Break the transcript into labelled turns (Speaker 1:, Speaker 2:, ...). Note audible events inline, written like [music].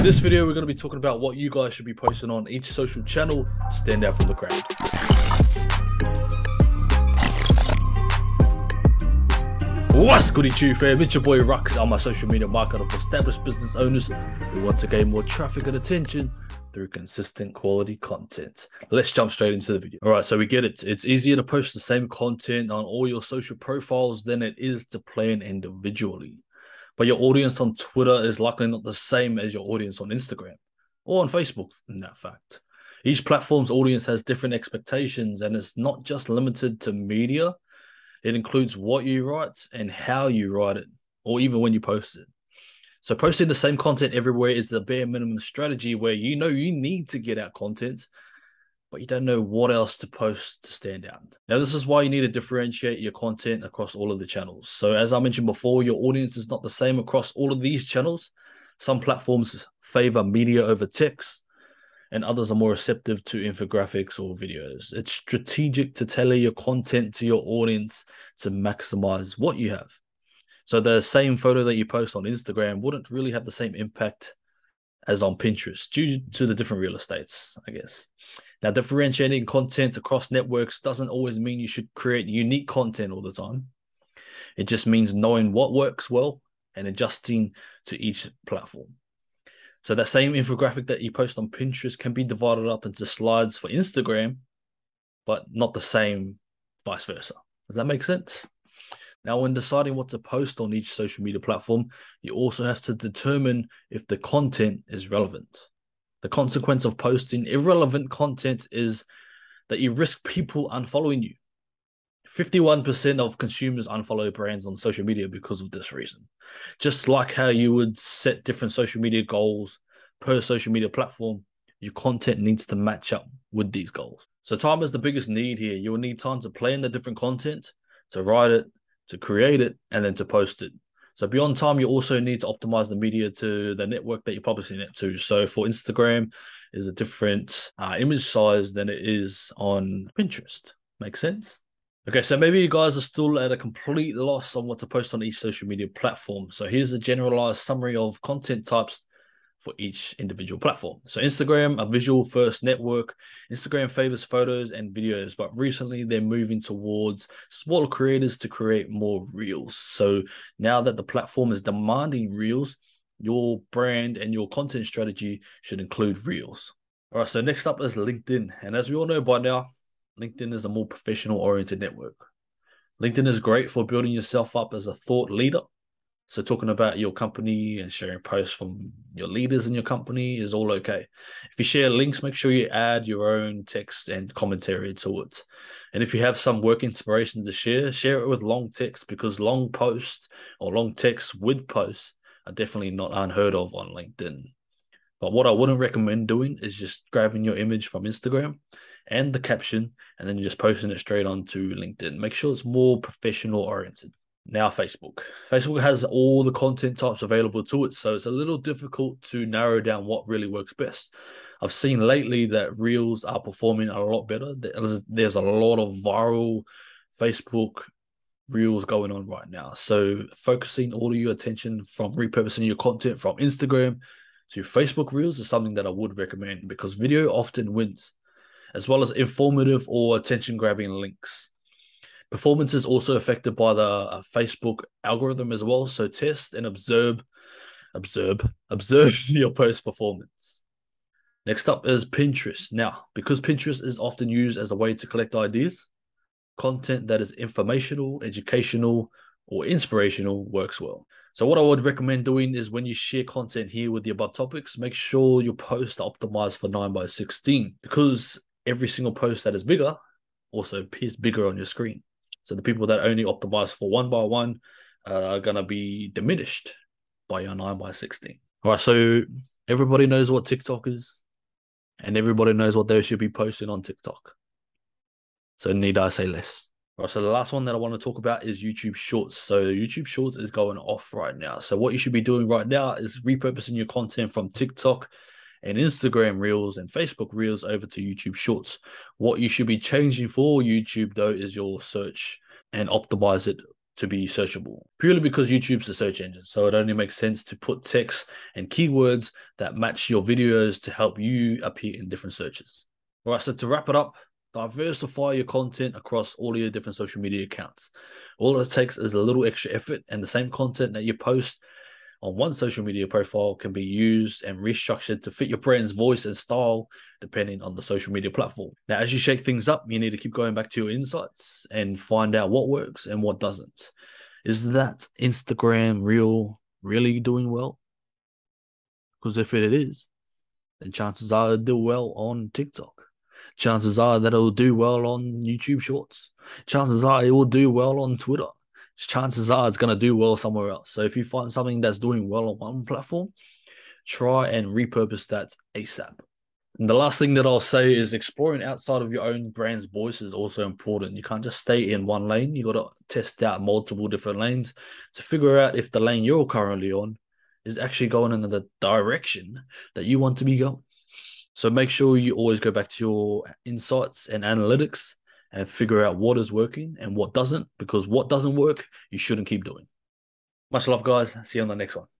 Speaker 1: In this video, we're going to be talking about what you guys should be posting on each social channel to stand out from the crowd. What's good, YouTube fam? It's your boy Rux. I'm social media marketer for established business owners who want to gain more traffic and attention through consistent quality content. Let's jump straight into the video. All right, so we get it. It's easier to post the same content on all your social profiles than it is to plan individually. But your audience on Twitter is likely not the same as your audience on Instagram or on Facebook, in that fact. Each platform's audience has different expectations, and it's not just limited to media, it includes what you write and how you write it, or even when you post it. So posting the same content everywhere is the bare minimum strategy where you know you need to get out content, but you don't know what else to post to stand out. Now, this is why you need to differentiate your content across all of the channels. So, as I mentioned before, your audience is not the same across all of these channels. Some platforms favor media over text, and others are more receptive to infographics or videos. It's strategic to tailor your content to your audience to maximize what you have. So the same photo that you post on Instagram wouldn't really have the same impact as on Pinterest due to the different real estates, I guess. Now, differentiating content across networks doesn't always mean you should create unique content all the time. It just means knowing what works well and adjusting to each platform. So that same infographic that you post on Pinterest can be divided up into slides for Instagram, but not the same vice versa. Does that make sense? Now, when deciding what to post on each social media platform, you also have to determine if the content is relevant. The consequence of posting irrelevant content is that you risk people unfollowing you. 51% of consumers unfollow brands on social media because of this reason. Just like how you would set different social media goals per social media platform, your content needs to match up with these goals. So, time is the biggest need here. You will need time to plan the different content, to write it, to create it, and then to post it. So beyond time, you also need to optimize the media to the network that you're publishing it to. So for Instagram, is a different uh, image size than it is on Pinterest. Make sense? Okay, so maybe you guys are still at a complete loss on what to post on each social media platform. So here's a generalized summary of content types for each individual platform. So Instagram, a visual first network. Instagram favors photos and videos, but recently they're moving towards smaller creators to create more reels. So now that the platform is demanding reels, your brand and your content strategy should include reels. All right, so next up is LinkedIn. And as we all know by now, LinkedIn is a more professional oriented network. LinkedIn is great for building yourself up as a thought leader so talking about your company and sharing posts from your leaders in your company is all okay. If you share links, make sure you add your own text and commentary to it. And if you have some work inspiration to share, share it with long text because long posts or long text with posts are definitely not unheard of on LinkedIn. But what I wouldn't recommend doing is just grabbing your image from Instagram and the caption and then just posting it straight onto LinkedIn. Make sure it's more professional oriented. Now, Facebook. Facebook has all the content types available to it, so it's a little difficult to narrow down what really works best. I've seen lately that Reels are performing a lot better. There's, a lot of viral Facebook Reels going on right now. So, focusing all of your attention from repurposing your content from Instagram to Facebook Reels is something that I would recommend because video often wins, as well as informative or attention grabbing links. Performance is also affected by the uh, Facebook algorithm as well. So test and observe, observe, observe [laughs] your post performance. Next up is Pinterest. Now, because Pinterest is often used as a way to collect ideas, content that is informational, educational, or inspirational works well. So, what I would recommend doing is when you share content here with the above topics, make sure your posts are optimized for 9 by 16 because every single post that is bigger also appears bigger on your screen. So the people that only optimize for one by one uh, are gonna be diminished by your nine by sixteen. All right, so everybody knows what TikTok is, and everybody knows what they should be posting on TikTok. So need I say less? All right, so the last one that I want to talk about is YouTube Shorts. So YouTube Shorts is going off right now. So what you should be doing right now is repurposing your content from TikTok and Instagram Reels and Facebook Reels over to YouTube Shorts. What you should be changing for YouTube though is your search and optimize it to be searchable purely because YouTube's a search engine. So it only makes sense to put text and keywords that match your videos to help you appear in different searches. All right, so to wrap it up, diversify your content across all your different social media accounts. All it takes is a little extra effort, and the same content that you post on one social media profile can be used and restructured to fit your brand's voice and style depending on the social media platform. Now, as you shake things up, you need to keep going back to your insights and find out what works and what doesn't. Is that Instagram reel really doing well? Because if it is, then chances are it'll do well on TikTok. Chances are that it'll do well on YouTube Shorts. Chances are it will do well on Twitter chances are it's going to do well somewhere else. So if you find something that's doing well on one platform, try and repurpose that ASAP. And the last thing that I'll say is exploring outside of your own brand's voice is also important. You can't just stay in one lane. You got to test out multiple different lanes to figure out if the lane you're currently on is actually going in the direction that you want to be going. So make sure you always go back to your insights and analytics and figure out what is working and what doesn't, because what doesn't work, you shouldn't keep doing. Much love, guys. See you on the next one.